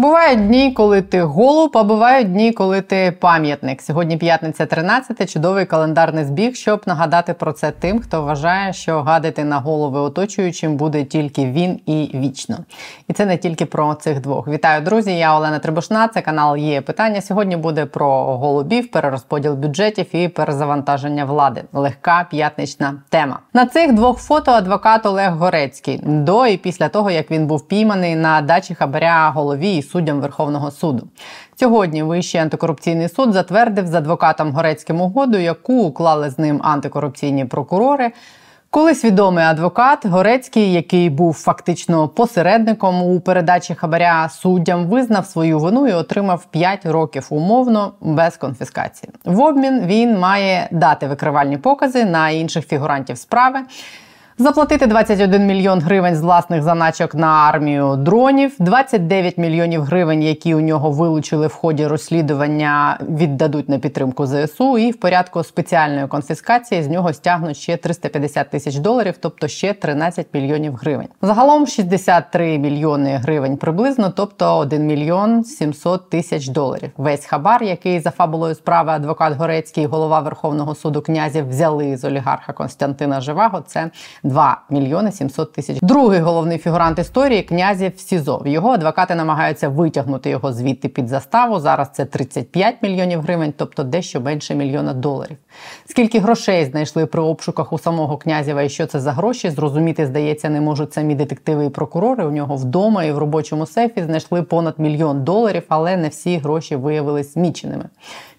Бувають дні, коли ти голуб, а бувають дні, коли ти пам'ятник. Сьогодні п'ятниця 13, чудовий календарний збіг, щоб нагадати про це тим, хто вважає, що гадити на голови оточуючим буде тільки він і вічно. І це не тільки про цих двох. Вітаю, друзі! Я Олена Трибушна. Це канал є питання. Сьогодні буде про голубів, перерозподіл бюджетів і перезавантаження влади. Легка п'ятнична тема. На цих двох фото адвокат Олег Горецький до і після того, як він був пійманий на дачі хабаря голові суддям Верховного суду. Сьогодні Вищий антикорупційний суд затвердив з адвокатом Горецьким угоду, яку уклали з ним антикорупційні прокурори. Колись відомий адвокат Горецький, який був фактично посередником у передачі хабаря суддям, визнав свою вину і отримав 5 років умовно без конфіскації. В обмін він має дати викривальні покази на інших фігурантів справи. Заплатити 21 мільйон гривень з власних заначок на армію дронів, 29 мільйонів гривень, які у нього вилучили в ході розслідування, віддадуть на підтримку ЗСУ. І в порядку спеціальної конфіскації з нього стягнуть ще 350 тисяч доларів, тобто ще 13 мільйонів гривень. Загалом 63 мільйони гривень приблизно, тобто 1 мільйон 700 тисяч доларів. Весь хабар, який за фабулою справи адвокат Горецький, голова Верховного суду князів взяли з олігарха Константина Живаго. Це 2 мільйони 700 тисяч. Другий головний фігурант історії князів СІЗО. Його адвокати намагаються витягнути його звідти під заставу. Зараз це 35 мільйонів гривень, тобто дещо менше мільйона доларів. Скільки грошей знайшли при обшуках у самого князєва і що це за гроші? Зрозуміти, здається, не можуть самі детективи і прокурори. У нього вдома і в робочому сефі знайшли понад мільйон доларів, але не всі гроші виявились міченими.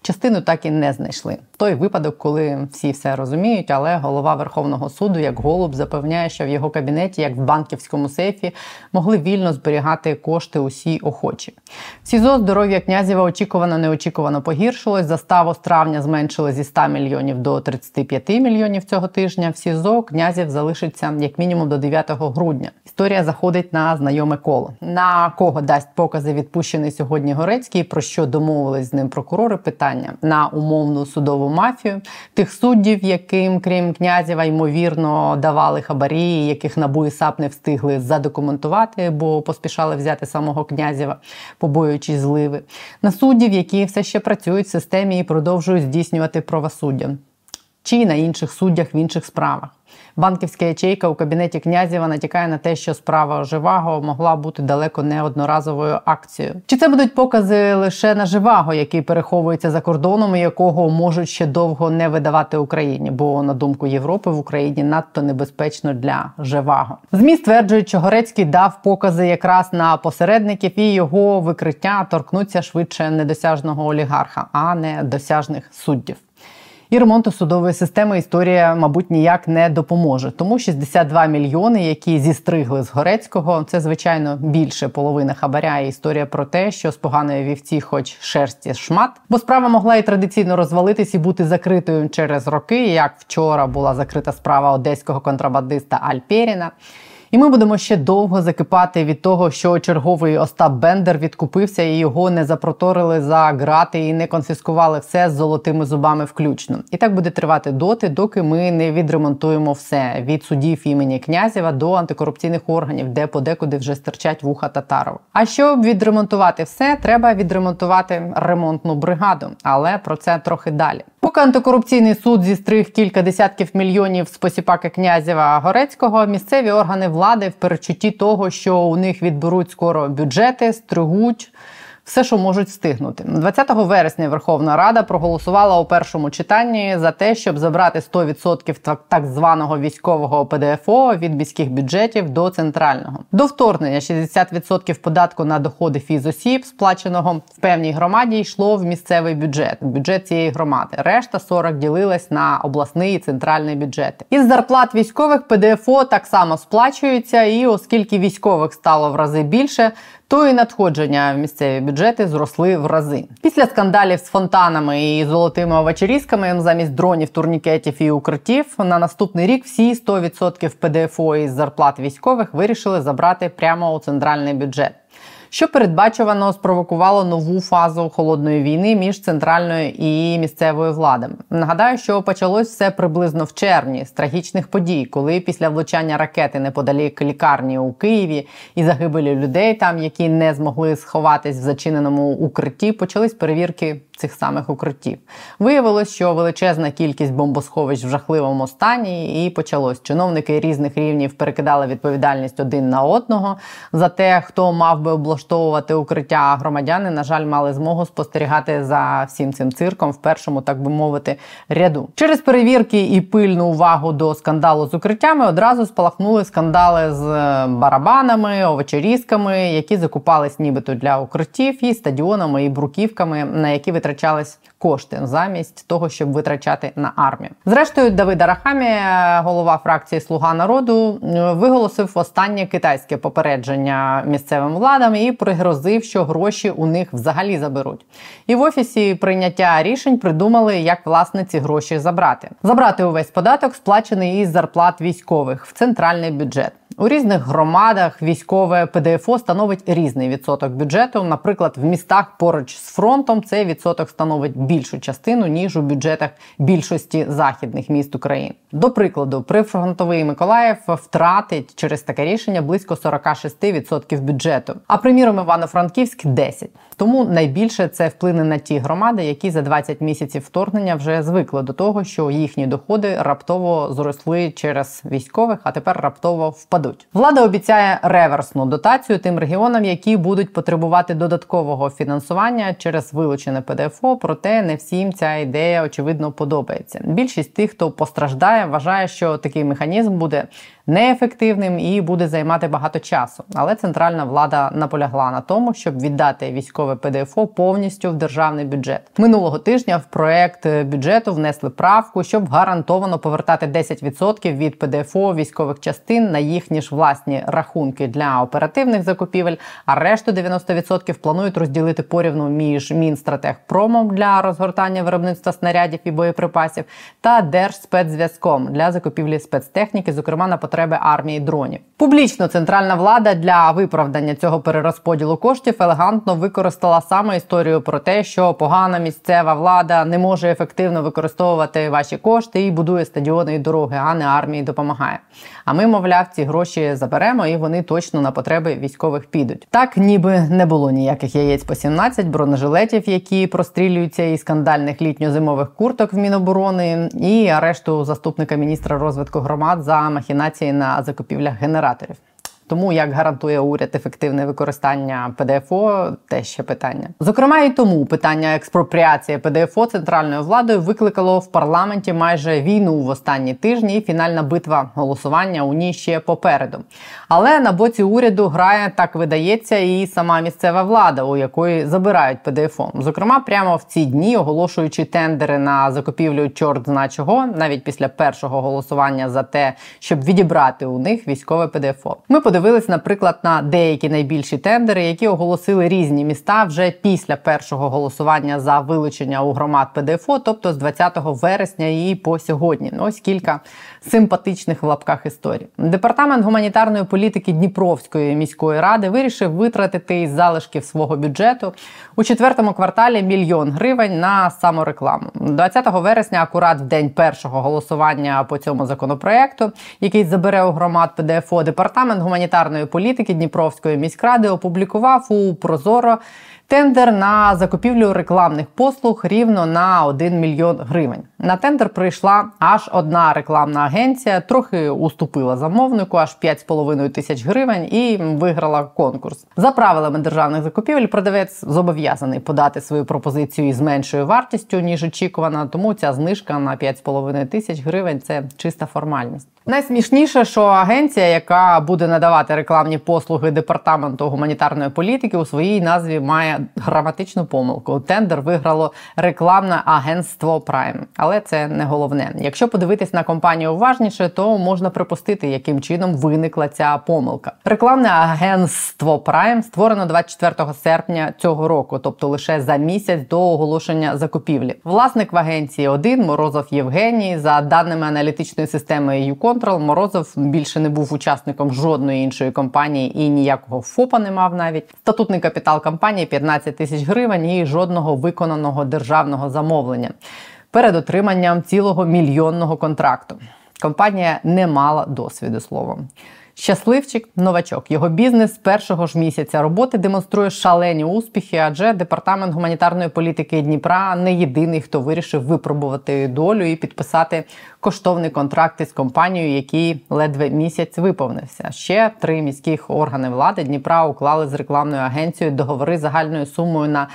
Частину так і не знайшли. Той випадок, коли всі все розуміють, але голова Верховного суду, як голуб, запевняє, що в його кабінеті, як в банківському сейфі, могли вільно зберігати кошти усі охочі. В СІЗО здоров'я князєва очікувано неочікувано погіршилось. Заставу з травня зменшили зі 100 мільйонів до 35 мільйонів цього тижня. В СІЗО князів залишиться як мінімум до 9 грудня. Історія заходить на знайоме коло. На кого дасть покази відпущений сьогодні Горецький, про що домовились з ним прокурори? Питання на умовну судову мафію, тих суддів, яким крім князєва, ймовірно, давали хабарі, яких НАБУ і САП не встигли задокументувати, бо поспішали взяти самого князєва, побоюючись зливи, на суддів, які все ще працюють в системі і продовжують здійснювати правосуддя, чи на інших суддях в інших справах. Банківська ячейка у кабінеті князєва натякає на те, що справа Живаго могла бути далеко не одноразовою акцією. Чи це будуть покази лише на Живаго, який переховується за кордоном, і якого можуть ще довго не видавати Україні? Бо на думку Європи в Україні надто небезпечно для Живаго. Змі стверджують, що Горецький дав покази якраз на посередників, і його викриття торкнуться швидше недосяжного олігарха, а не досяжних суддів. І ремонту судової системи історія, мабуть, ніяк не допоможе. Тому 62 мільйони, які зістригли з Горецького, це звичайно більше половини хабаря. і Історія про те, що з поганої вівці, хоч шерсті шмат, бо справа могла і традиційно розвалитись і бути закритою через роки. Як вчора була закрита справа одеського контрабандиста Альперіна. І ми будемо ще довго закипати від того, що черговий Остап Бендер відкупився і його не запроторили за грати і не конфіскували все з золотими зубами включно. І так буде тривати доти, доки ми не відремонтуємо все від судів імені князєва до антикорупційних органів, де подекуди вже стирчать вуха Татарова. А щоб відремонтувати все, треба відремонтувати ремонтну бригаду, але про це трохи далі. Поки антикорупційний суд зістриг кілька десятків мільйонів з посіпаки князєва Горецького, місцеві органи влади в перечутті того, що у них відберуть скоро бюджети, стригуть все, що можуть встигнути. 20 вересня Верховна Рада проголосувала у першому читанні за те, щоб забрати 100% так званого військового ПДФО від міських бюджетів до центрального. До вторгнення 60% податку на доходи фізосіб, сплаченого в певній громаді, йшло в місцевий бюджет, бюджет цієї громади. Решта 40 ділилась на обласний і центральний бюджети. Із зарплат військових ПДФО так само сплачується, і оскільки військових стало в рази більше, то і надходження в місцеві бюджети зросли в рази. Після скандалів з фонтанами і золотими овочерізками замість дронів, турнікетів і укриттів на наступний рік всі 100% ПДФО із зарплат військових вирішили забрати прямо у центральний бюджет. Що передбачувано спровокувало нову фазу холодної війни між центральною і місцевою владами. Нагадаю, що почалось все приблизно в червні з трагічних подій, коли після влучання ракети неподалік лікарні у Києві і загибелі людей, там які не змогли сховатись в зачиненому укритті, почались перевірки цих самих укриттів. Виявилось, що величезна кількість бомбосховищ в жахливому стані, і почалось. Чиновники різних рівнів перекидали відповідальність один на одного за те, хто мав би облаштовувати укриття. А громадяни, на жаль, мали змогу спостерігати за всім цим цирком в першому, так би мовити, ряду. Через перевірки і пильну увагу до скандалу з укриттями одразу спалахнули скандали з е, барабанами, овочерізками, які закупались нібито для укриттів, і стадіонами і бруківками, на які витрачали Tchau. Кошти замість того, щоб витрачати на армію. Зрештою, Давид Арахамі, голова фракції Слуга народу, виголосив останнє китайське попередження місцевим владам і пригрозив, що гроші у них взагалі заберуть. І в офісі прийняття рішень придумали, як власне ці гроші забрати. Забрати увесь податок, сплачений із зарплат військових в центральний бюджет. У різних громадах військове ПДФО становить різний відсоток бюджету. Наприклад, в містах поруч з фронтом цей відсоток становить більшу частину ніж у бюджетах більшості західних міст України. До прикладу, прифронтовий Миколаїв втратить через таке рішення близько 46% бюджету. А приміром, Івано-Франківськ 10%. Тому найбільше це вплине на ті громади, які за 20 місяців вторгнення вже звикли до того, що їхні доходи раптово зросли через військових, а тепер раптово впадуть. Влада обіцяє реверсну дотацію тим регіонам, які будуть потребувати додаткового фінансування через вилучене ПДФО. Проте не всім ця ідея очевидно подобається. Більшість тих, хто постраждає, вважає, що такий механізм буде неефективним і буде займати багато часу. Але центральна влада наполягла на тому, щоб віддати військове ПДФО повністю в державний бюджет. Минулого тижня в проект бюджету внесли правку, щоб гарантовано повертати 10% від ПДФО військових частин на їхні ж власні рахунки для оперативних закупівель. А решту 90% планують розділити порівну між Мінстратегпромом для розгортання виробництва снарядів і боєприпасів та Держспецзв'язком для закупівлі спецтехніки, зокрема на потреби армії дронів. Публічно центральна влада для виправдання цього перерозподілу коштів елегантно використала саме історію про те, що погана місцева влада не може ефективно використовувати ваші кошти і будує стадіони і дороги, а не армії допомагає. А ми, мовляв, ці гроші заберемо, і вони точно на потреби військових підуть. Так, ніби не було ніяких яєць по 17, бронежилетів, які прострілюються, і скандальних літньо-зимових курток в Міноборони, і арешту заступника міністра розвитку громад за махінації на закупівлях генераторів. Тому як гарантує уряд ефективне використання ПДФО, те ще питання. Зокрема, і тому питання експропріації ПДФО центральною владою викликало в парламенті майже війну в останні тижні. і Фінальна битва голосування у ній ще попереду. Але на боці уряду грає так видається і сама місцева влада, у якої забирають ПДФО. Зокрема, прямо в ці дні оголошуючи тендери на закупівлю чорт зна чого, навіть після першого голосування за те, щоб відібрати у них військове ПДФО. Ми подивилися подивились, наприклад, на деякі найбільші тендери, які оголосили різні міста вже після першого голосування за вилучення у громад ПДФО, тобто з 20 вересня і по сьогодні. Ось кілька симпатичних в лапках історій. Департамент гуманітарної політики Дніпровської міської ради вирішив витратити із залишків свого бюджету у четвертому кварталі мільйон гривень на саморекламу. 20 вересня, акурат в день першого голосування по цьому законопроекту, який забере у громад ПДФО, департамент гуманітарної гуманітарної політики Дніпровської міськради опублікував у Прозоро тендер на закупівлю рекламних послуг рівно на 1 мільйон гривень. На тендер прийшла аж одна рекламна агенція, трохи уступила замовнику, аж 5,5 тисяч гривень, і виграла конкурс. За правилами державних закупівель продавець зобов'язаний подати свою пропозицію із меншою вартістю ніж очікувана. Тому ця знижка на 5,5 тисяч гривень це чиста формальність. Найсмішніше, що агенція, яка буде надавати рекламні послуги департаменту гуманітарної політики, у своїй назві має граматичну помилку. Тендер виграло рекламне агентство Prime. але це не головне. Якщо подивитись на компанію уважніше, то можна припустити, яким чином виникла ця помилка. Рекламне агентство Prime створено 24 серпня цього року, тобто лише за місяць до оголошення закупівлі. Власник в агенції один Морозов Євгеній, за даними аналітичної системи ЮКО «Юконтрол». Морозов більше не був учасником жодної іншої компанії і ніякого ФОПа не мав навіть. Статутний капітал компанії 15 тисяч гривень і жодного виконаного державного замовлення перед отриманням цілого мільйонного контракту. Компанія не мала досвіду словом. Щасливчик новачок. Його бізнес з першого ж місяця роботи демонструє шалені успіхи, адже департамент гуманітарної політики Дніпра не єдиний, хто вирішив випробувати долю і підписати коштовний контракт із компанією, який ледве місяць виповнився. Ще три міських органи влади Дніпра уклали з рекламною агенцією договори загальною сумою на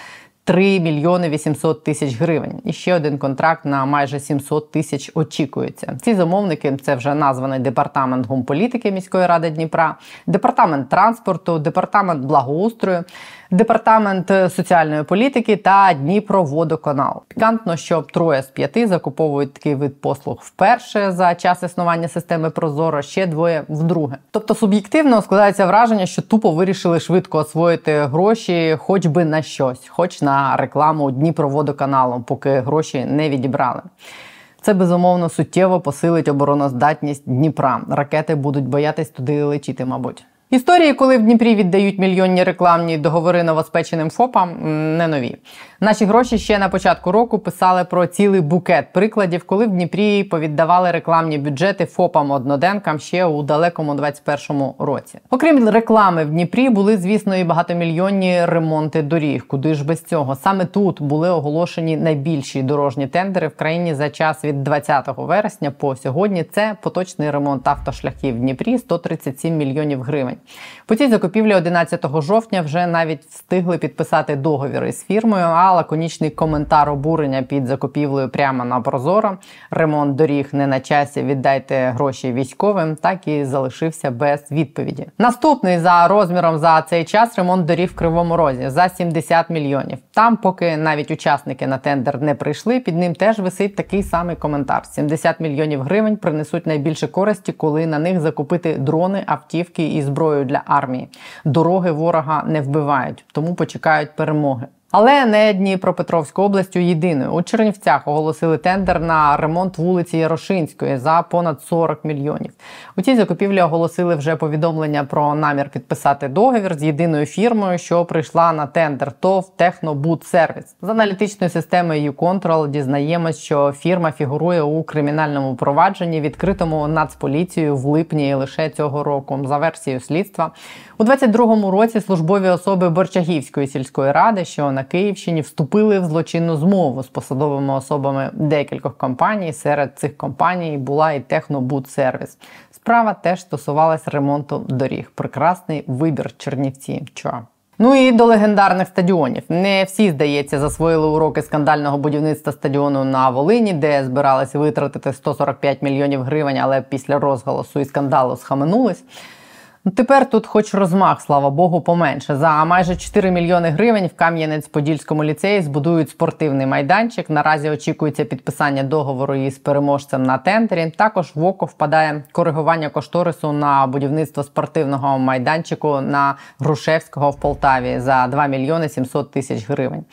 3 мільйони 800 тисяч гривень. І ще один контракт на майже 700 тисяч очікується. Ці замовники це вже названий департамент гумполітики міської ради Дніпра, департамент транспорту, департамент благоустрою департамент соціальної політики та Дніпроводоканал. Пікантно, що троє з п'яти закуповують такий вид послуг вперше за час існування системи Прозоро, ще двоє вдруге. Тобто суб'єктивно складається враження, що тупо вирішили швидко освоїти гроші, хоч би на щось, хоч на рекламу Дніпроводоканалу, поки гроші не відібрали. Це безумовно суттєво посилить обороноздатність Дніпра. Ракети будуть боятись туди летіти, мабуть. Історії, коли в Дніпрі віддають мільйонні рекламні договори новоспеченим ФОПам, не нові. Наші гроші ще на початку року писали про цілий букет прикладів, коли в Дніпрі повіддавали рекламні бюджети ФОПам одноденкам ще у далекому 21-му році. Окрім реклами в Дніпрі, були, звісно, і багатомільйонні ремонти доріг. Куди ж без цього? Саме тут були оголошені найбільші дорожні тендери в країні за час від 20 вересня по сьогодні. Це поточний ремонт автошляхів в Дніпрі 137 мільйонів гривень. По цій закупівлі 11 жовтня вже навіть встигли підписати договір із фірмою. А лаконічний коментар обурення під закупівлею прямо на Прозоро. Ремонт доріг не на часі. Віддайте гроші військовим, так і залишився без відповіді. Наступний за розміром за цей час ремонт доріг в Кривому Розі за 70 мільйонів. Там, поки навіть учасники на тендер не прийшли, під ним теж висить такий самий коментар: 70 мільйонів гривень принесуть найбільше користі, коли на них закупити дрони, автівки і зброю зброєю для армії. Дороги ворога не вбивають, тому почекають перемоги. Але не Дніпропетровською областю єдиною. У Чернівцях оголосили тендер на ремонт вулиці Ярошинської за понад 40 мільйонів. У цій закупівлі оголосили вже повідомлення про намір підписати договір з єдиною фірмою, що прийшла на тендер. ТОВ Технобудсервіс. з аналітичною системою YouControl дізнаємось, що фірма фігурує у кримінальному провадженні, відкритому нацполіцією в липні лише цього року. За версією слідства у 22-му році службові особи Борчагівської сільської ради, що на Київщині вступили в злочинну змову з посадовими особами декількох компаній. Серед цих компаній була і Технобудсервіс. Справа теж стосувалась ремонту доріг. Прекрасний вибір Чернівці. Чо? Ну і до легендарних стадіонів. Не всі, здається, засвоїли уроки скандального будівництва стадіону на Волині, де збиралися витратити 145 мільйонів гривень, але після розголосу і скандалу схаменулись. Ну, тепер тут, хоч розмах, слава Богу, поменше. За майже 4 мільйони гривень в Кам'янець-Подільському ліцеї збудують спортивний майданчик. Наразі очікується підписання договору із переможцем на тендері. Також в око впадає коригування кошторису на будівництво спортивного майданчику на Грушевського в Полтаві за 2 мільйони 700 тисяч гривень.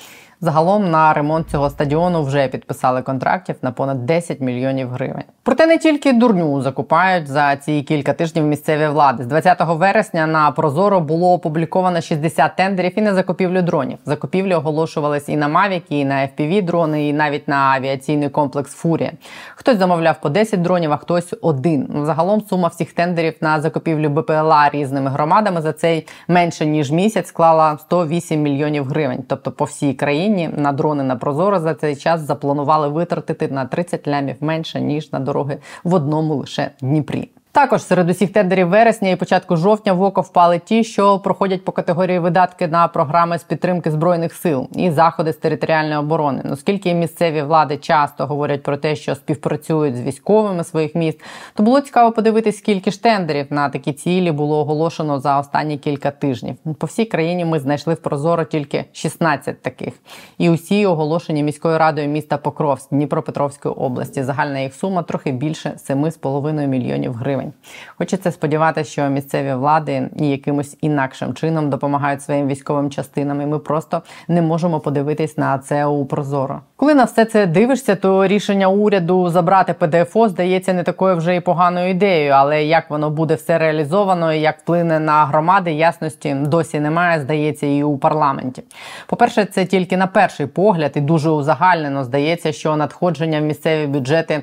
Загалом на ремонт цього стадіону вже підписали контрактів на понад 10 мільйонів гривень. Проте не тільки дурню закупають за ці кілька тижнів місцеві влади. З 20 вересня на Прозоро було опубліковано 60 тендерів і на закупівлю дронів. Закупівлі оголошувались і на Мавіки, і на fpv дрони, і навіть на авіаційний комплекс Фурія. Хтось замовляв по 10 дронів, а хтось один. Загалом сума всіх тендерів на закупівлю БПЛА різними громадами за цей менше ніж місяць склала 108 мільйонів гривень, тобто по всій країні. Україні на дрони на Прозоро за цей час запланували витратити на 30 лямів менше ніж на дороги в одному лише Дніпрі. Також серед усіх тендерів вересня і початку жовтня в око впали ті, що проходять по категорії видатки на програми з підтримки збройних сил і заходи з територіальної оборони. Оскільки місцеві влади часто говорять про те, що співпрацюють з військовими своїх міст, то було цікаво подивитись, скільки ж тендерів на такі цілі було оголошено за останні кілька тижнів. По всій країні ми знайшли в Прозоро тільки 16 таких, і усі оголошені міською радою міста Покровськ Дніпропетровської області. Загальна їх сума трохи більше 7,5 мільйонів гривень. Гривень. Хочеться сподіватися, що місцеві влади якимось інакшим чином допомагають своїм військовим частинам. і Ми просто не можемо подивитись на це у прозоро. Коли на все це дивишся, то рішення уряду забрати ПДФО здається не такою вже і поганою ідеєю, але як воно буде все реалізовано і як вплине на громади, ясності досі немає, здається, і у парламенті. По перше, це тільки на перший погляд, і дуже узагальнено здається, що надходження в місцеві бюджети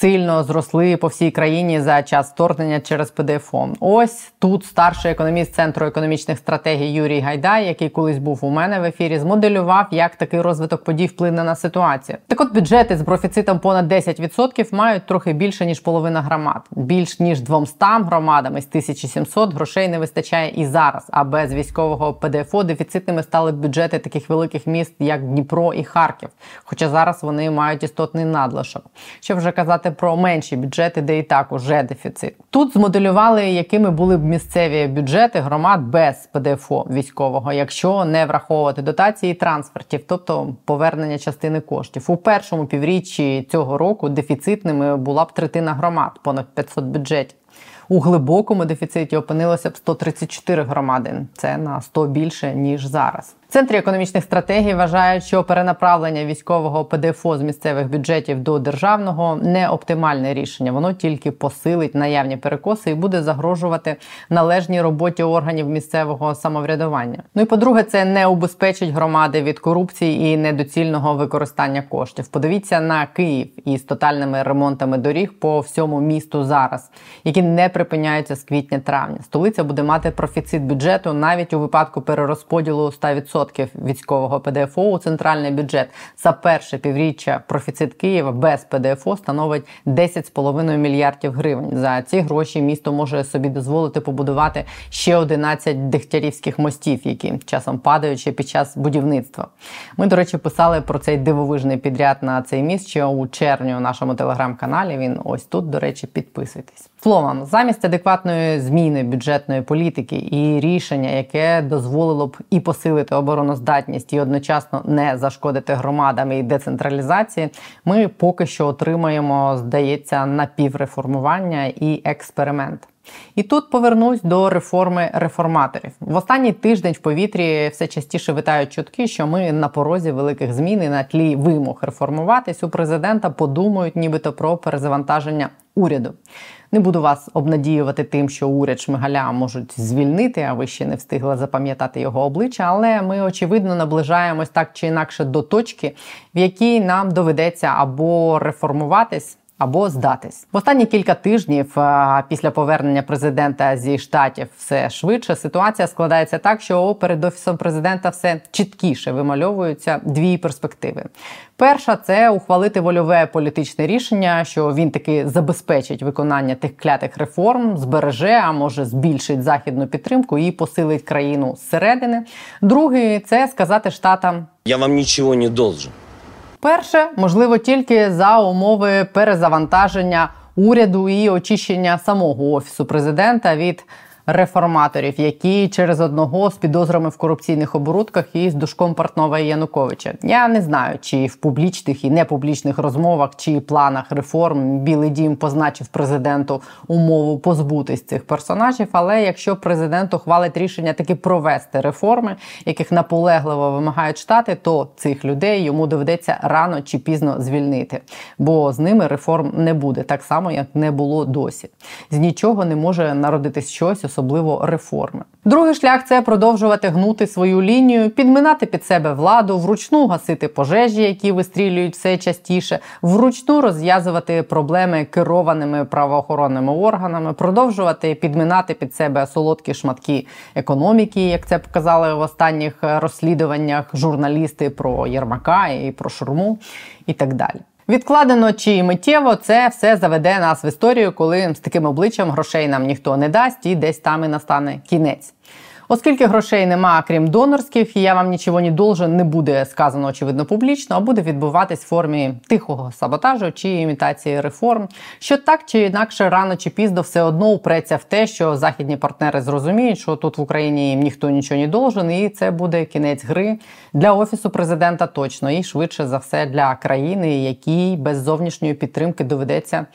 сильно зросли по всій країні за час вторгнення через ПДФО. Ось тут старший економіст центру економічних стратегій Юрій Гайдай, який колись був у мене в ефірі, змоделював, як такий розвиток подій вплине на ситуацію. Так, от бюджети з профіцитом понад 10% мають трохи більше ніж половина громад. Більш ніж 200 громадам із 1700 грошей не вистачає і зараз. А без військового ПДФО дефіцитними стали бюджети таких великих міст, як Дніпро і Харків. Хоча зараз вони мають істотний надлишок. Що вже казати казати про менші бюджети, де і так уже дефіцит. Тут змоделювали, якими були б місцеві бюджети громад без ПДФО військового, якщо не враховувати дотації трансфертів, тобто повернення частини коштів. У першому півріччі цього року дефіцитними була б третина громад, понад 500 бюджетів. У глибокому дефіциті опинилося б 134 громади. Це на 100 більше ніж зараз. Центрі економічних стратегій вважають, що перенаправлення військового ПДФО з місцевих бюджетів до державного не оптимальне рішення. Воно тільки посилить наявні перекоси і буде загрожувати належній роботі органів місцевого самоврядування. Ну і по-друге, це не убезпечить громади від корупції і недоцільного використання коштів. Подивіться на Київ із тотальними ремонтами доріг по всьому місту зараз, які не припиняються з квітня-травня. Столиця буде мати профіцит бюджету навіть у випадку перерозподілу 100%. 10% військового ПДФО у центральний бюджет за перше півріччя профіцит Києва без ПДФО становить 10,5 мільярдів гривень. За ці гроші місто може собі дозволити побудувати ще 11 дегтярівських мостів, які часом падають ще під час будівництва. Ми, до речі, писали про цей дивовижний підряд на цей міст ще у червні у нашому телеграм-каналі. Він ось тут, до речі, підписуйтесь. Словом, замість адекватної зміни бюджетної політики і рішення, яке дозволило б і посилити обороноздатність, і одночасно не зашкодити громадам і децентралізації, ми поки що отримаємо, здається, напівреформування і експеримент. І тут повернусь до реформи реформаторів. В останній тиждень в повітрі все частіше витають чутки, що ми на порозі великих змін і на тлі вимог реформуватись у президента подумають, нібито про перезавантаження уряду. Не буду вас обнадіювати тим, що уряд Шмигаля можуть звільнити, а ви ще не встигли запам'ятати його обличчя. Але ми очевидно наближаємось так чи інакше до точки, в якій нам доведеться або реформуватись або здатись в останні кілька тижнів після повернення президента зі штатів все швидше. Ситуація складається так, що перед офісом президента все чіткіше вимальовуються дві перспективи. Перша це ухвалити вольове політичне рішення, що він таки забезпечить виконання тих клятих реформ, збереже, а може збільшить західну підтримку і посилить країну зсередини. Другий це сказати штатам: Я вам нічого не должен. Перше, можливо, тільки за умови перезавантаження уряду і очищення самого офісу президента від реформаторів, які через одного з підозрами в корупційних оборудках і з душком Портнова Януковича. Я не знаю, чи в публічних і непублічних розмовах чи планах реформ Білий Дім позначив президенту умову позбутись цих персонажів. Але якщо президент ухвалить рішення таки провести реформи, яких наполегливо вимагають штати, то цих людей йому доведеться рано чи пізно звільнити, бо з ними реформ не буде так само, як не було досі. З нічого не може народитись щось особливо реформи. Другий шлях це продовжувати гнути свою лінію, підминати під себе владу, вручну гасити пожежі, які вистрілюють все частіше, вручну розв'язувати проблеми керованими правоохоронними органами, продовжувати підминати під себе солодкі шматки економіки, як це показали в останніх розслідуваннях журналісти про Єрмака і про Шурму, і так далі. Відкладено чи миттєво це все заведе нас в історію, коли з таким обличчям грошей нам ніхто не дасть, і десь там і настане кінець. Оскільки грошей нема, крім донорських, я вам нічого не должен, не буде сказано очевидно публічно, а буде відбуватись в формі тихого саботажу чи імітації реформ, що так чи інакше рано чи пізно все одно упреться в те, що західні партнери зрозуміють, що тут в Україні їм ніхто нічого не должен, і це буде кінець гри для офісу президента точно і швидше за все для країни, якій без зовнішньої підтримки доведеться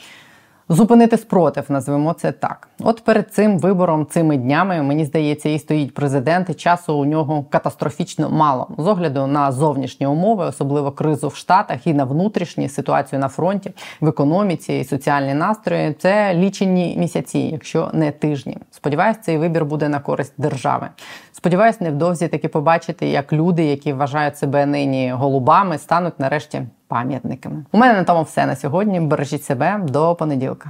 зупинити спротив, назвемо це так. От перед цим вибором, цими днями, мені здається, і стоїть президент, і часу у нього катастрофічно мало з огляду на зовнішні умови, особливо кризу в Штатах і на внутрішні ситуацію на фронті, в економіці і соціальні настрої. Це лічені місяці, якщо не тижні. Сподіваюсь, цей вибір буде на користь держави. Сподіваюсь, невдовзі таки побачити, як люди, які вважають себе нині голубами, стануть нарешті пам'ятниками. У мене на тому все на сьогодні. Бережіть себе до понеділка.